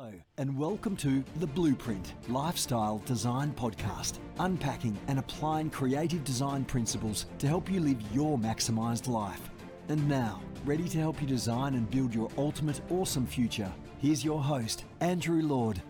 Hello, and welcome to The Blueprint Lifestyle Design Podcast, unpacking and applying creative design principles to help you live your maximized life. And now, ready to help you design and build your ultimate awesome future, here's your host, Andrew Lord.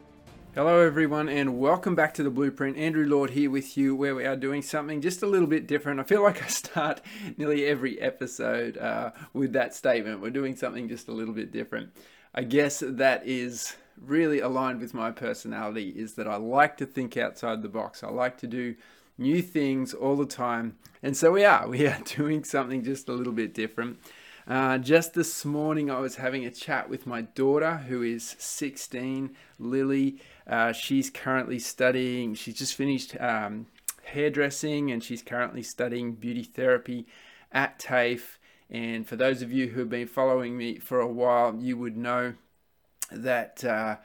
Hello, everyone, and welcome back to the Blueprint. Andrew Lord here with you, where we are doing something just a little bit different. I feel like I start nearly every episode uh, with that statement. We're doing something just a little bit different. I guess that is really aligned with my personality is that I like to think outside the box. I like to do new things all the time. And so we are. We are doing something just a little bit different. Uh, just this morning, I was having a chat with my daughter, who is 16, Lily. Uh, she's currently studying, she's just finished um, hairdressing and she's currently studying beauty therapy at TAFE. And for those of you who have been following me for a while, you would know that uh,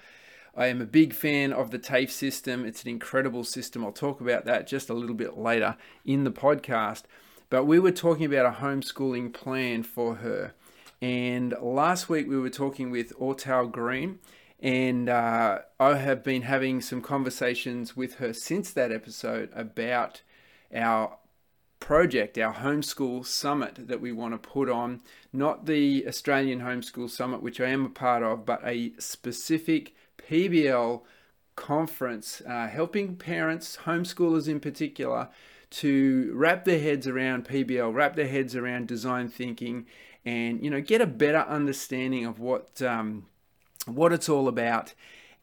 I am a big fan of the TAFE system. It's an incredible system. I'll talk about that just a little bit later in the podcast. But we were talking about a homeschooling plan for her. And last week we were talking with Ortal Green, and uh, I have been having some conversations with her since that episode about our project, our homeschool summit that we want to put on, not the Australian Homeschool Summit, which I am a part of, but a specific PBL conference uh, helping parents, homeschoolers in particular, to wrap their heads around PBL, wrap their heads around design thinking, and you know get a better understanding of what um, what it's all about.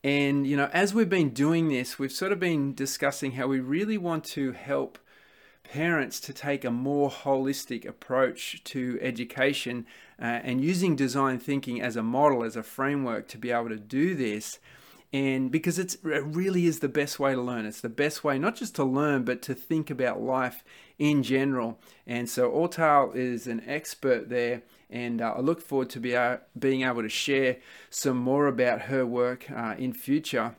And you know, as we've been doing this, we've sort of been discussing how we really want to help parents to take a more holistic approach to education uh, and using design thinking as a model, as a framework to be able to do this. And because it really is the best way to learn. It's the best way not just to learn, but to think about life in general. And so Ortal is an expert there, and uh, I look forward to be, uh, being able to share some more about her work uh, in future.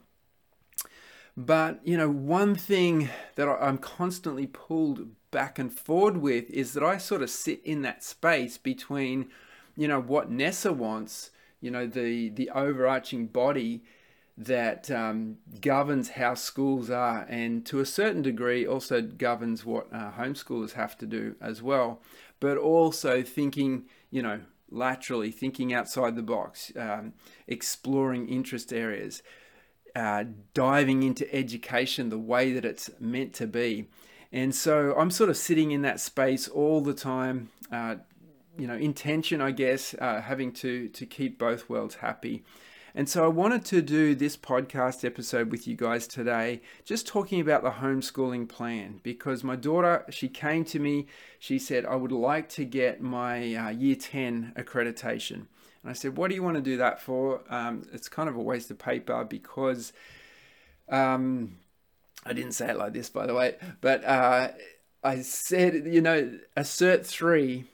But, you know, one thing that I'm constantly pulled back and forward with is that I sort of sit in that space between, you know, what NESA wants, you know, the, the overarching body that um, governs how schools are, and to a certain degree also governs what uh, homeschoolers have to do as well. But also thinking, you know, laterally, thinking outside the box, um, exploring interest areas uh, diving into education the way that it's meant to be. And so I'm sort of sitting in that space all the time, uh, you know, intention, I guess, uh, having to, to keep both worlds happy. And so I wanted to do this podcast episode with you guys today, just talking about the homeschooling plan because my daughter, she came to me, she said, I would like to get my uh, year 10 accreditation. And I said, What do you want to do that for? Um, it's kind of a waste of paper because um, I didn't say it like this, by the way, but uh, I said, you know, a Cert 3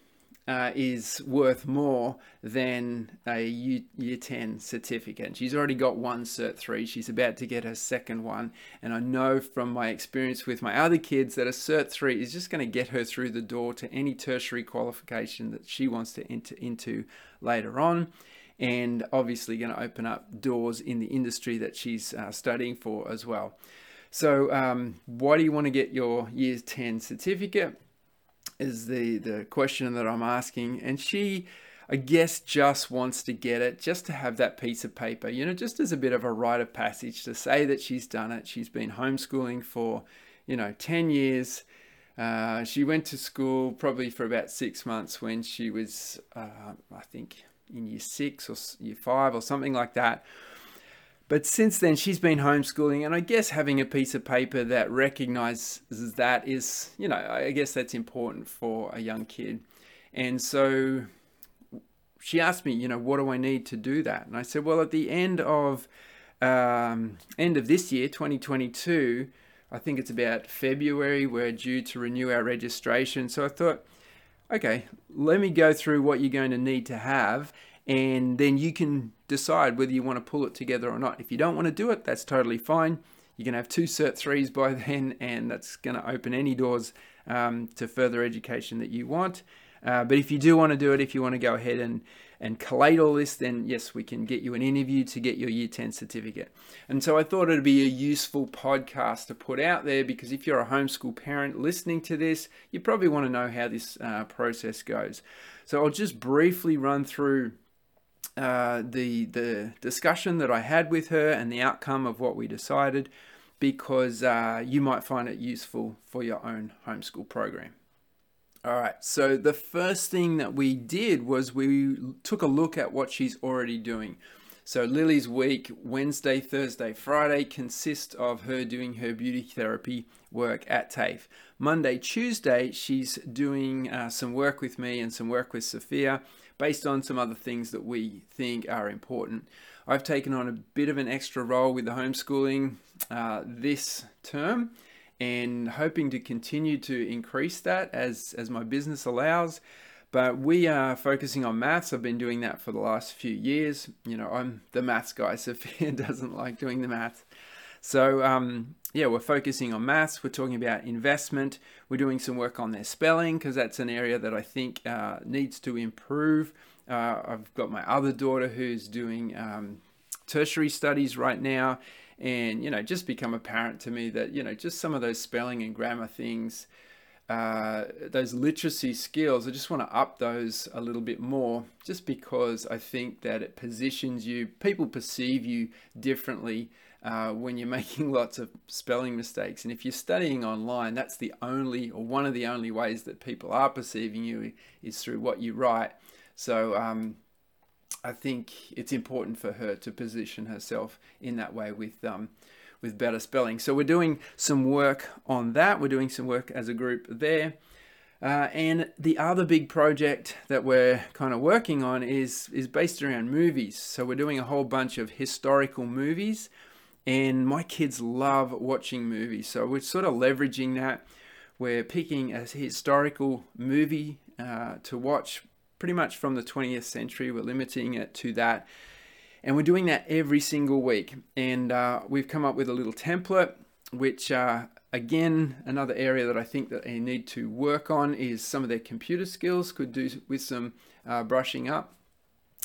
uh, is worth more than a year 10 certificate. She's already got one Cert 3. She's about to get her second one. And I know from my experience with my other kids that a Cert 3 is just going to get her through the door to any tertiary qualification that she wants to enter into later on. And obviously, going to open up doors in the industry that she's uh, studying for as well. So, um, why do you want to get your Year 10 certificate? Is the the question that I'm asking, and she. I guess just wants to get it, just to have that piece of paper, you know, just as a bit of a rite of passage to say that she's done it. She's been homeschooling for, you know, 10 years. Uh, she went to school probably for about six months when she was, uh, I think, in year six or year five or something like that. But since then, she's been homeschooling, and I guess having a piece of paper that recognizes that is, you know, I guess that's important for a young kid. And so she asked me, you know, what do I need to do that? And I said, well, at the end of um, end of this year, 2022, I think it's about February, we're due to renew our registration. So I thought, okay, let me go through what you're going to need to have and then you can decide whether you want to pull it together or not. If you don't want to do it, that's totally fine. You can have two Cert 3s by then, and that's going to open any doors um, to further education that you want. Uh, but if you do want to do it, if you want to go ahead and and collate all this, then yes, we can get you an interview to get your Year 10 certificate. And so I thought it'd be a useful podcast to put out there because if you're a homeschool parent listening to this, you probably want to know how this uh, process goes. So I'll just briefly run through uh, the the discussion that I had with her and the outcome of what we decided, because uh, you might find it useful for your own homeschool program. All right, so the first thing that we did was we took a look at what she's already doing. So Lily's week, Wednesday, Thursday, Friday, consists of her doing her beauty therapy work at TAFE. Monday, Tuesday, she's doing uh, some work with me and some work with Sophia based on some other things that we think are important. I've taken on a bit of an extra role with the homeschooling uh, this term and hoping to continue to increase that as, as my business allows. But we are focusing on maths. I've been doing that for the last few years. You know, I'm the maths guy. Sophia doesn't like doing the maths. So, um, yeah, we're focusing on maths. We're talking about investment. We're doing some work on their spelling because that's an area that I think uh, needs to improve. Uh, I've got my other daughter who's doing um, tertiary studies right now, and you know just become apparent to me that you know just some of those spelling and grammar things uh, those literacy skills i just want to up those a little bit more just because i think that it positions you people perceive you differently uh, when you're making lots of spelling mistakes and if you're studying online that's the only or one of the only ways that people are perceiving you is through what you write so um, I think it's important for her to position herself in that way with um, with better spelling. So we're doing some work on that. We're doing some work as a group there. Uh, and the other big project that we're kind of working on is is based around movies. So we're doing a whole bunch of historical movies, and my kids love watching movies. So we're sort of leveraging that. We're picking a historical movie uh, to watch pretty much from the 20th century. We're limiting it to that. And we're doing that every single week. And uh, we've come up with a little template, which, uh, again, another area that I think that they need to work on is some of their computer skills, could do with some uh, brushing up.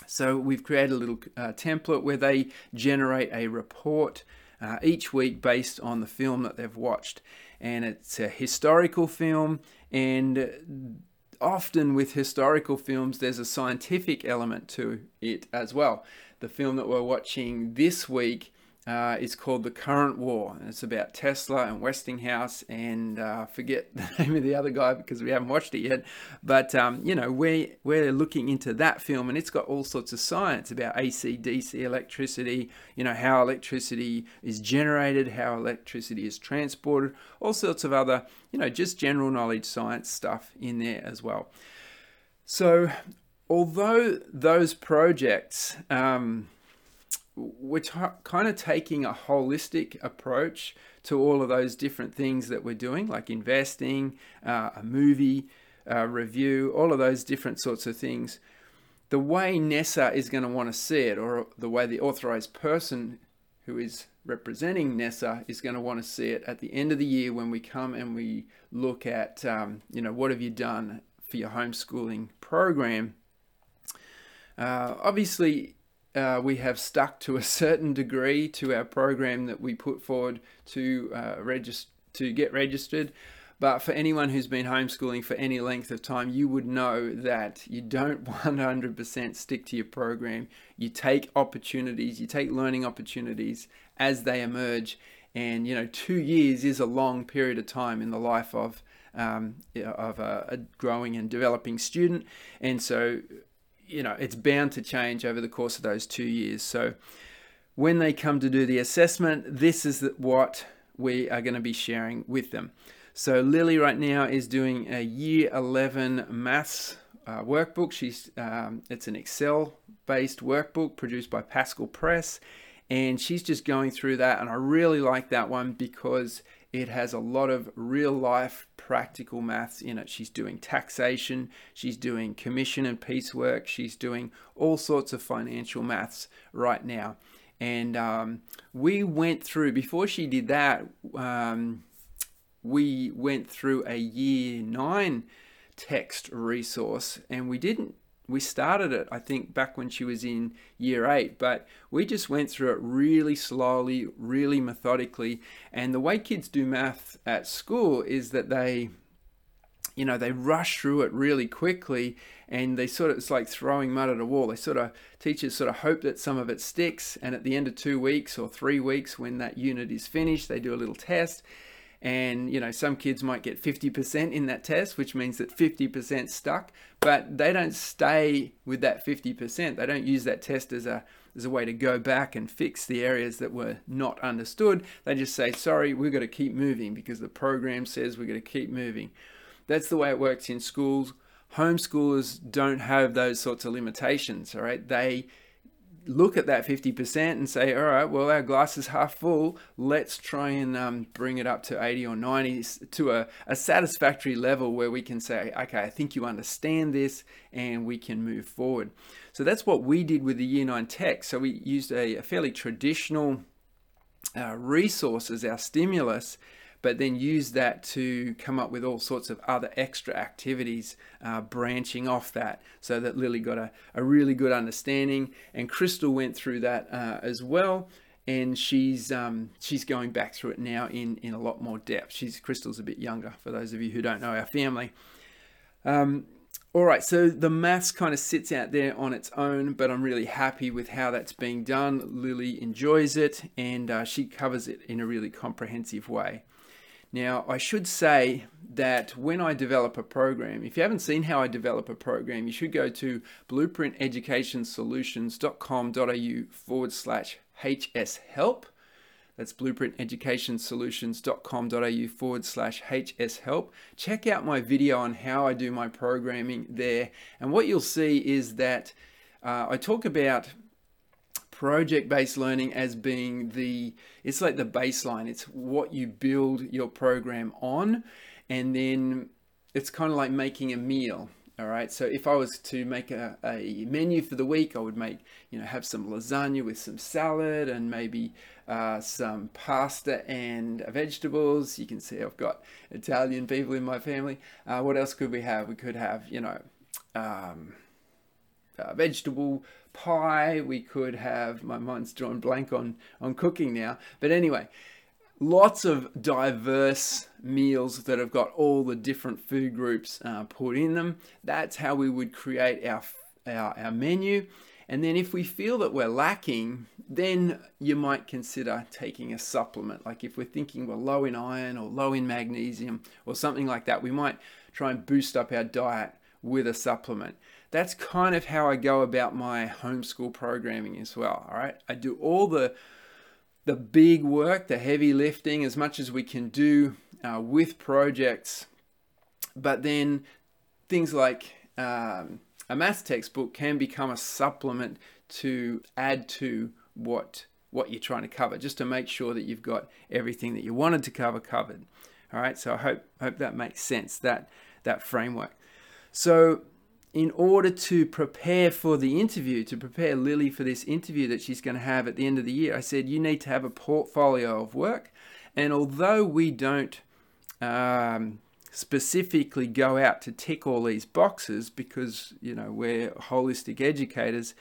So we've created a little uh, template where they generate a report uh, each week based on the film that they've watched. And it's a historical film, and often with historical films, there's a scientific element to it as well. The film that we're watching this week uh, is called The Current War. And it's about Tesla and Westinghouse, and uh, forget the name of the other guy because we haven't watched it yet. But, um, you know, we're, we're looking into that film, and it's got all sorts of science about AC, DC electricity, you know, how electricity is generated, how electricity is transported, all sorts of other, you know, just general knowledge science stuff in there as well. So, although those projects, um, we're t- kind of taking a holistic approach to all of those different things that we're doing, like investing, uh, a movie uh, review, all of those different sorts of things. The way NESA is going to want to see it, or the way the authorized person who is representing NESA is going to want to see it at the end of the year when we come and we look at, um, you know, what have you done for your homeschooling program. Uh, obviously, uh, we have stuck to a certain degree to our program that we put forward to uh, register to get registered. But for anyone who's been homeschooling for any length of time, you would know that you don't 100% stick to your program. You take opportunities, you take learning opportunities as they emerge. And you know, two years is a long period of time in the life of um, of a, a growing and developing student. And so you know, it's bound to change over the course of those two years. So when they come to do the assessment, this is what we are going to be sharing with them. So Lily right now is doing a year 11 maths uh, workbook. She's um, it's an Excel based workbook produced by Pascal Press and she's just going through that and I really like that one because it has a lot of real life practical maths in it. She's doing taxation, she's doing commission and piecework, she's doing all sorts of financial maths right now. And um, we went through, before she did that, um, we went through a year nine text resource and we didn't we started it, I think, back when she was in year eight, but we just went through it really slowly, really methodically. And the way kids do math at school is that they, you know, they rush through it really quickly and they sort of, it's like throwing mud at a wall. They sort of, teachers sort of hope that some of it sticks. And at the end of two weeks or three weeks, when that unit is finished, they do a little test and you know some kids might get 50% in that test which means that 50% stuck but they don't stay with that 50% they don't use that test as a as a way to go back and fix the areas that were not understood. They just say sorry we've got to keep moving because the program says we've got to keep moving. That's the way it works in schools. Homeschoolers don't have those sorts of limitations all right? They look at that 50% and say, all right, well, our glass is half full. Let's try and um, bring it up to 80 or 90 to a, a, satisfactory level where we can say, okay, I think you understand this and we can move forward. So that's what we did with the Year 9 tech. So we used a, a fairly traditional uh, resource as our stimulus but then use that to come up with all sorts of other extra activities uh, branching off that so that Lily got a, a really good understanding. And Crystal went through that uh, as well. And she's um, she's going back through it now in, in a lot more depth. She's Crystal's a bit younger for those of you who don't know our family. Um, all right, so the maths kind of sits out there on its own, but I'm really happy with how that's being done. Lily enjoys it and uh, she covers it in a really comprehensive way. Now, I should say that when I develop a program, if you haven't seen how I develop a program, you should go to blueprinteducationsolutions.com.au forward slash HS help. That's blueprinteducationsolutions.com.au forward slash HS help. Check out my video on how I do my programming there. And what you'll see is that uh, I talk about project based learning as being the it's like the baseline. It's what you build your program on and then it's kind of like making a meal all right? So if i was to make a, a menu for the week i would make you know have some lasagna with some salad and maybe uh, some pasta and vegetables. You can see i've got italian people in my family. Uh, what else could we have? We could have you know um, uh, vegetable pie. We could have, my mind's drawn blank on, on cooking now. But anyway, lots of diverse meals that have got all the different food groups uh, put in them. That's how we would create our, our, our menu. And then if we feel that we're lacking, then you might consider taking a supplement. Like if we're thinking we're low in iron or low in magnesium or something like that, we might try and boost up our diet with a supplement that's kind of how I go about my homeschool programming as well. All right, I do all the the big work, the heavy lifting, as much as we can do uh, with projects, but then things like um, a math textbook can become a supplement to add to what what you're trying to cover, just to make sure that you've got everything that you wanted to cover covered. All right, so I hope hope that makes sense that that framework. So in order to prepare for the interview, to prepare Lily for this interview that she's going to have at the end of the year, I said, you need to have a portfolio of work. And although we don't um, specifically go out to tick all these boxes because, you know, we're holistic educators,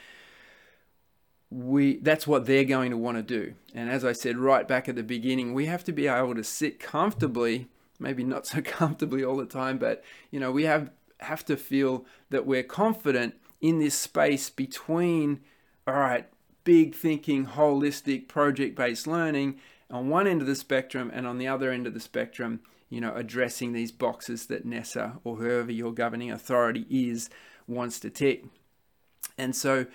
we that's what they're going to want to do. And as I said right back at the beginning, we have to be able to sit comfortably, maybe not so comfortably all the time, but you know, we have have to feel that we're confident in this space between, all right, big thinking, holistic, project based learning on one end of the spectrum, and on the other end of the spectrum, you know, addressing these boxes that NESA or whoever your governing authority is wants to tick. And so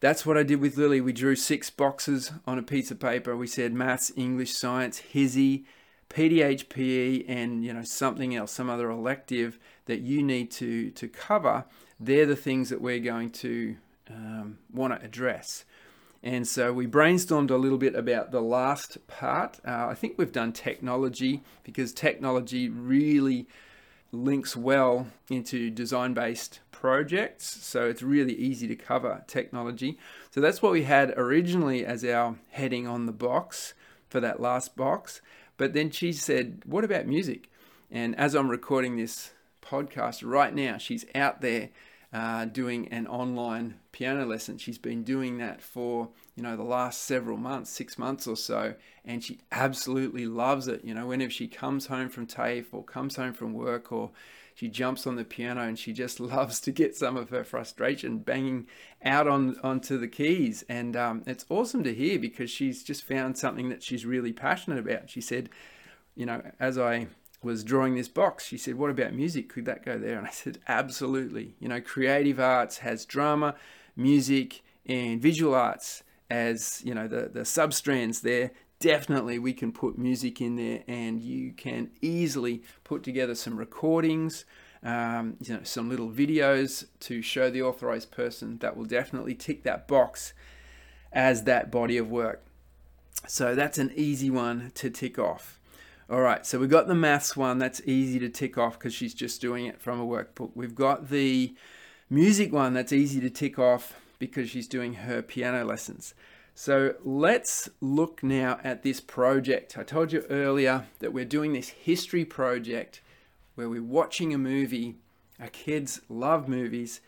that's what I did with Lily. We drew six boxes on a piece of paper. We said maths, English, science, HSIE, PDHPE, and you know something else, some other elective that you need to to cover. They're the things that we're going to um, want to address. And so we brainstormed a little bit about the last part. Uh, I think we've done technology because technology really links well into design based projects. So it's really easy to cover technology. So that's what we had originally as our heading on the box for that last box. But then she said, What about music? And as I'm recording this podcast right now, she's out there uh, doing an online piano lesson. She's been doing that for you know the last several months, six months or so, and she absolutely loves it. You know, whenever she comes home from TAFE or comes home from work or she jumps on the piano and she just loves to get some of her frustration banging out on onto the keys. And um, it's awesome to hear because she's just found something that she's really passionate about. She said you know as i was drawing this box she said what about music? Could that go there? And i said absolutely. You know creative arts has drama music and visual arts as you know the the substrands there definitely we can put music in there and you can easily put together some recordings um, you know some little videos to show the authorized person that will definitely tick that box as that body of work. So that's an easy one to tick off. All right so we've got the maths one. That's easy to tick off because she's just doing it from a workbook. We've got the music one. That's easy to tick off because she's doing her piano lessons so let's look now at this project. I told you earlier that we're doing this history project where we're watching a movie. Our kids love movies,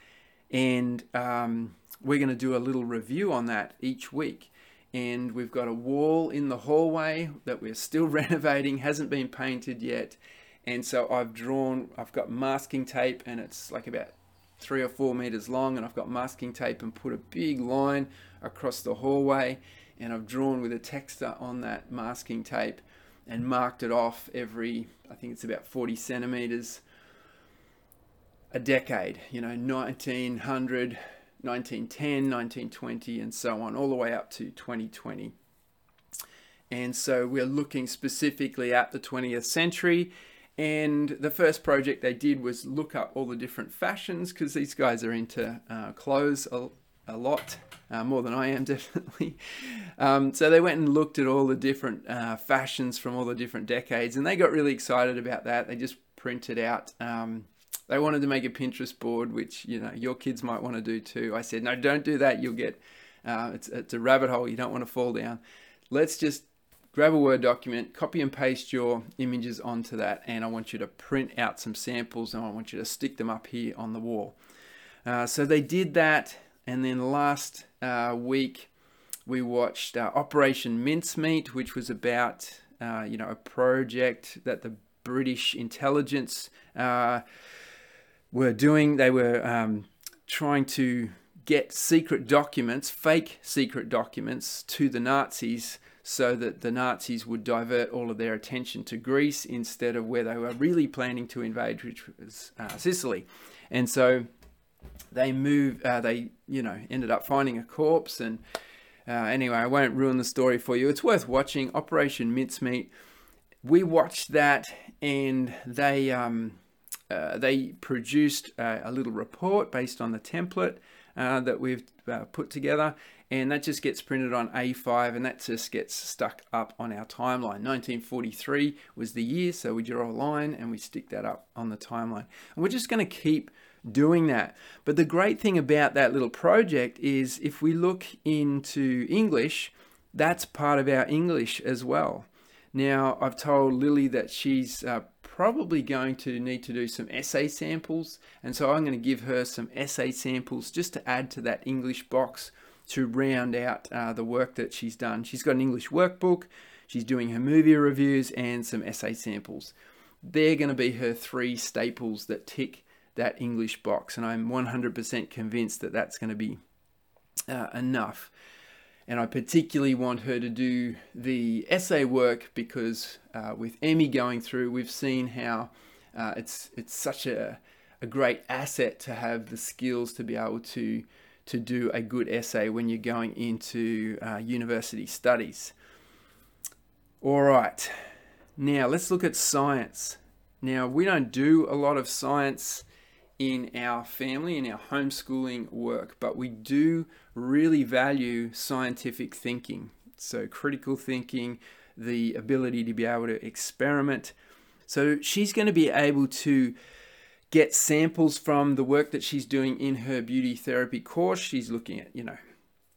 and um, we're going to do a little review on that each week. And we've got a wall in the hallway that we're still renovating, hasn't been painted yet. And so I've drawn, I've got masking tape, and it's like about three or four meters long and I've got masking tape and put a big line across the hallway and I've drawn with a texter on that masking tape and marked it off every I think it's about 40 centimeters a decade you know 1900 1910 1920 and so on all the way up to 2020 and so we're looking specifically at the 20th century and the first project they did was look up all the different fashions because these guys are into uh, clothes a, a lot, uh, more than I am, definitely. Um, so they went and looked at all the different uh, fashions from all the different decades and they got really excited about that. They just printed out. Um, they wanted to make a Pinterest board, which you know your kids might want to do too. I said, no, don't do that. You'll get uh, it's it's a rabbit hole. You don't want to fall down. Let's just grab a Word document, copy and paste your images onto that, and I want you to print out some samples and I want you to stick them up here on the wall. Uh, so they did that, and then last uh, week we watched uh, Operation Mincemeat, which was about uh, you know a project that the British intelligence uh, were doing. They were um, trying to get secret documents, fake secret documents, to the Nazis so that the Nazis would divert all of their attention to Greece instead of where they were really planning to invade, which was uh, Sicily. And so they moved, uh, they, you know, ended up finding a corpse. And uh, anyway, I won't ruin the story for you. It's worth watching Operation Mincemeat. We watched that and they, um, uh, they produced a little report based on the template uh, that we've uh, put together and that just gets printed on A5 and that just gets stuck up on our timeline. 1943 was the year, so we draw a line and we stick that up on the timeline. And we're just going to keep doing that. But the great thing about that little project is if we look into English, that's part of our English as well. Now, I've told Lily that she's uh, probably going to need to do some essay samples, and so I'm going to give her some essay samples just to add to that English box to round out uh, the work that she's done. She's got an English workbook, she's doing her movie reviews, and some essay samples. They're going to be her three staples that tick that English box, and I'm 100% convinced that that's going to be uh, enough. And I particularly want her to do the essay work because uh, with Emmy going through, we've seen how uh, it's it's such a a great asset to have the skills to be able to to do a good essay when you're going into uh, university studies. All right, now let's look at science. Now, we don't do a lot of science in our family, in our homeschooling work, but we do really value scientific thinking. So, critical thinking, the ability to be able to experiment. So, she's going to be able to get samples from the work that she's doing in her beauty therapy course. She's looking at, you know,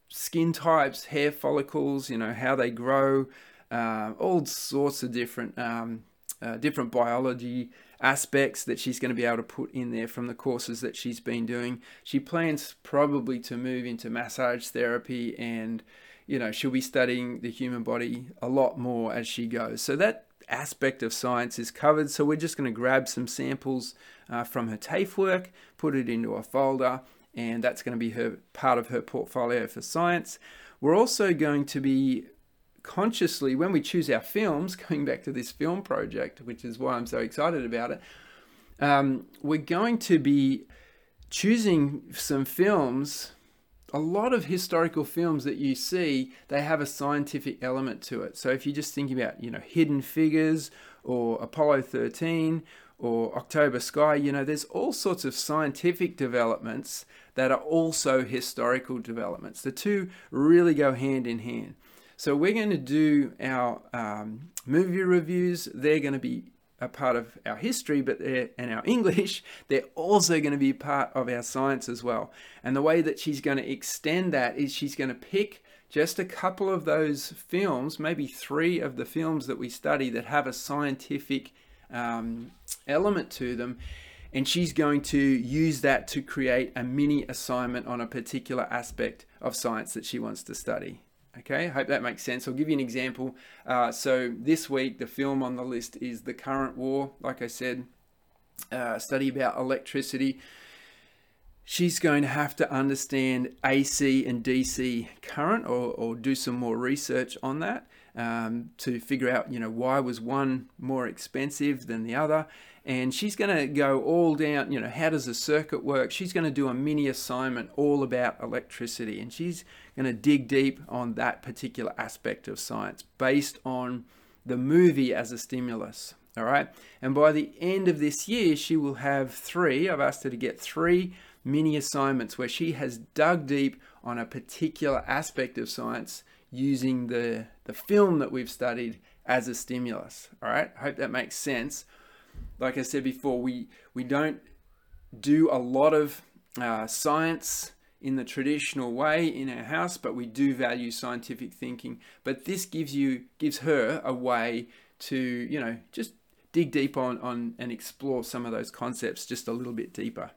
skin types, hair follicles, you know, how they grow, uh, all sorts of different um, uh, different biology aspects that she's going to be able to put in there from the courses that she's been doing. She plans probably to move into massage therapy and you know she'll be studying the human body a lot more as she goes. So that aspect of science is covered. So we're just going to grab some samples uh, from her TAFE work, put it into a folder, and that's going to be her part of her portfolio for science. We're also going to be consciously, when we choose our films, going back to this film project, which is why I'm so excited about it, um, we're going to be choosing some films. A lot of historical films that you see, they have a scientific element to it. So if you just think about, you know, Hidden Figures or Apollo 13 or October Sky, you know, there's all sorts of scientific developments that are also historical developments. The two really go hand in hand. So we're going to do our um, movie reviews. They're going to be a part of our history, but and our English, they're also going to be part of our science as well. And the way that she's going to extend that is she's going to pick just a couple of those films, maybe three of the films that we study that have a scientific um, element to them. And she's going to use that to create a mini assignment on a particular aspect of science that she wants to study. Okay, I hope that makes sense. I'll give you an example. Uh, so this week, the film on the list is The Current War. Like I said, uh, study about electricity. She's going to have to understand AC and DC current or, or do some more research on that um, to figure out, you know, why was one more expensive than the other and she's going to go all down, you know, how does a circuit work? She's going to do a mini assignment all about electricity, and she's going to dig deep on that particular aspect of science based on the movie as a stimulus. All right, and by the end of this year, she will have three. I've asked her to get three mini assignments where she has dug deep on a particular aspect of science using the, the film that we've studied as a stimulus. All right, I hope that makes sense like I said before, we we don't do a lot of uh, science in the traditional way in our house, but we do value scientific thinking. But this gives you gives her a way to you know just dig deep on on and explore some of those concepts just a little bit deeper.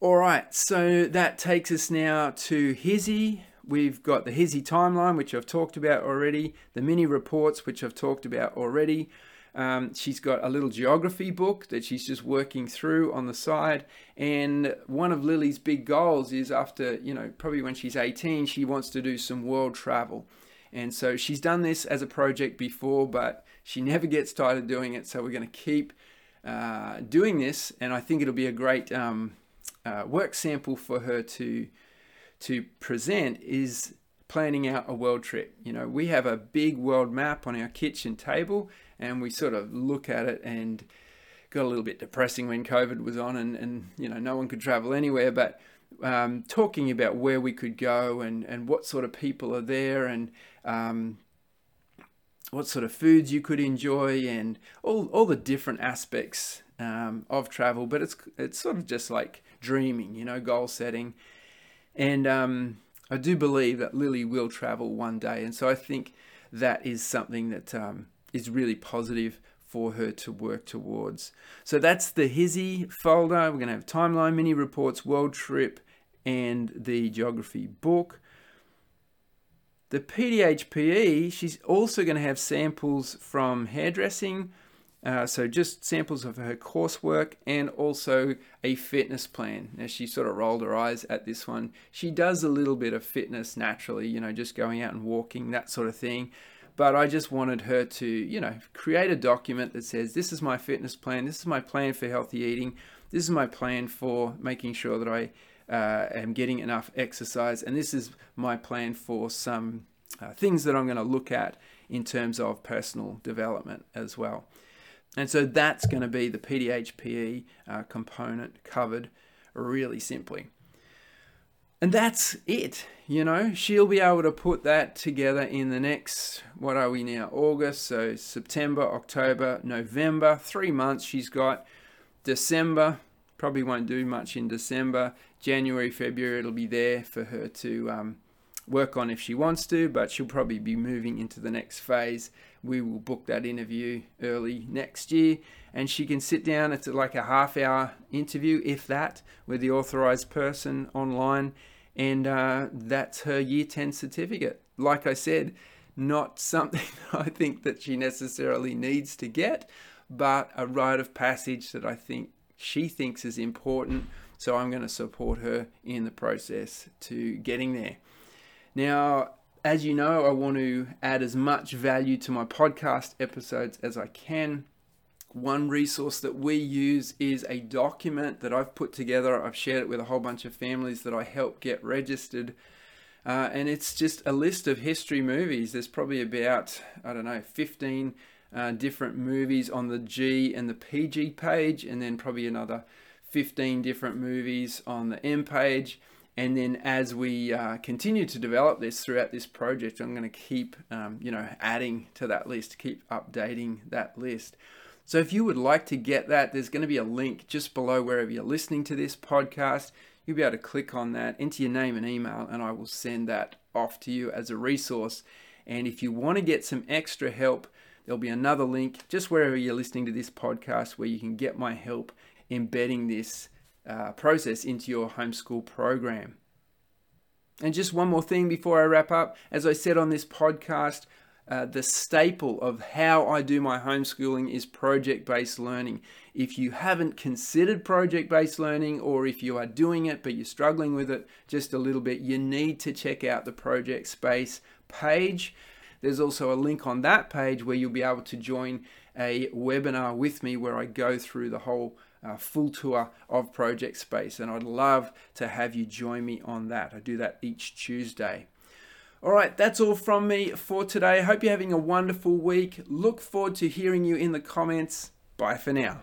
All right, so that takes us now to HSIE. We've got the HSIE timeline, which I've talked about already, the mini reports, which I've talked about already. Um, she's got a little geography book that she's just working through on the side. And one of Lily's big goals is after, you know, probably when she's 18, she wants to do some world travel. And so she's done this as a project before, but she never gets tired of doing it. So we're going to keep uh, doing this. And I think it'll be a great um, uh, work sample for her to to present is planning out a world trip. You know, we have a big world map on our kitchen table and we sort of look at it and got a little bit depressing when COVID was on and, and you know no one could travel anywhere. But um, talking about where we could go and, and what sort of people are there and um, what sort of foods you could enjoy and all, all the different aspects um, of travel. But it's it's sort of just like dreaming, you know, goal setting. And um, I do believe that Lily will travel one day, and so I think that is something that um, is really positive for her to work towards. So that's the HSIE folder. We're going to have timeline, mini reports, world trip, and the geography book. The PDHPE, she's also going to have samples from hairdressing, uh, so just samples of her coursework and also a fitness plan. Now she sort of rolled her eyes at this one. She does a little bit of fitness naturally, you know, just going out and walking, that sort of thing but I just wanted her to, you know, create a document that says, this is my fitness plan, this is my plan for healthy eating, this is my plan for making sure that I uh, am getting enough exercise, and this is my plan for some uh, things that I'm going to look at in terms of personal development as well. And so that's going to be the PDHPE uh, component covered really simply. And that's it. You know, she'll be able to put that together in the next, what are we now? August, so September, October, November, three months she's got. December, probably won't do much in December. January, February, it'll be there for her to um, work on if she wants to, but she'll probably be moving into the next phase. We will book that interview early next year, and she can sit down. It's like a half hour interview, if that, with the authorized person online, and uh, that's her year 10 certificate. Like I said, not something I think that she necessarily needs to get, but a rite of passage that I think she thinks is important. So I'm going to support her in the process to getting there. Now, as you know, I want to add as much value to my podcast episodes as I can. One resource that we use is a document that I've put together. I've shared it with a whole bunch of families that I help get registered. Uh, and it's just a list of history movies. There's probably about, I don't know, 15 uh, different movies on the G and the PG page, and then probably another 15 different movies on the M page. And then as we uh, continue to develop this throughout this project, I'm going to keep, um, you know, adding to that list, keep updating that list. So if you would like to get that, there's going to be a link just below wherever you're listening to this podcast. You'll be able to click on that, enter your name and email, and I will send that off to you as a resource. And if you want to get some extra help, there'll be another link just wherever you're listening to this podcast where you can get my help embedding this uh, process into your homeschool program. And just one more thing before I wrap up. As I said on this podcast, uh, the staple of how I do my homeschooling is project based learning. If you haven't considered project based learning, or if you are doing it but you're struggling with it just a little bit, you need to check out the Project Space page. There's also a link on that page where you'll be able to join a webinar with me where I go through the whole uh, full tour of Project Space, and I'd love to have you join me on that. I do that each Tuesday. All right, that's all from me for today. Hope you're having a wonderful week. Look forward to hearing you in the comments. Bye for now.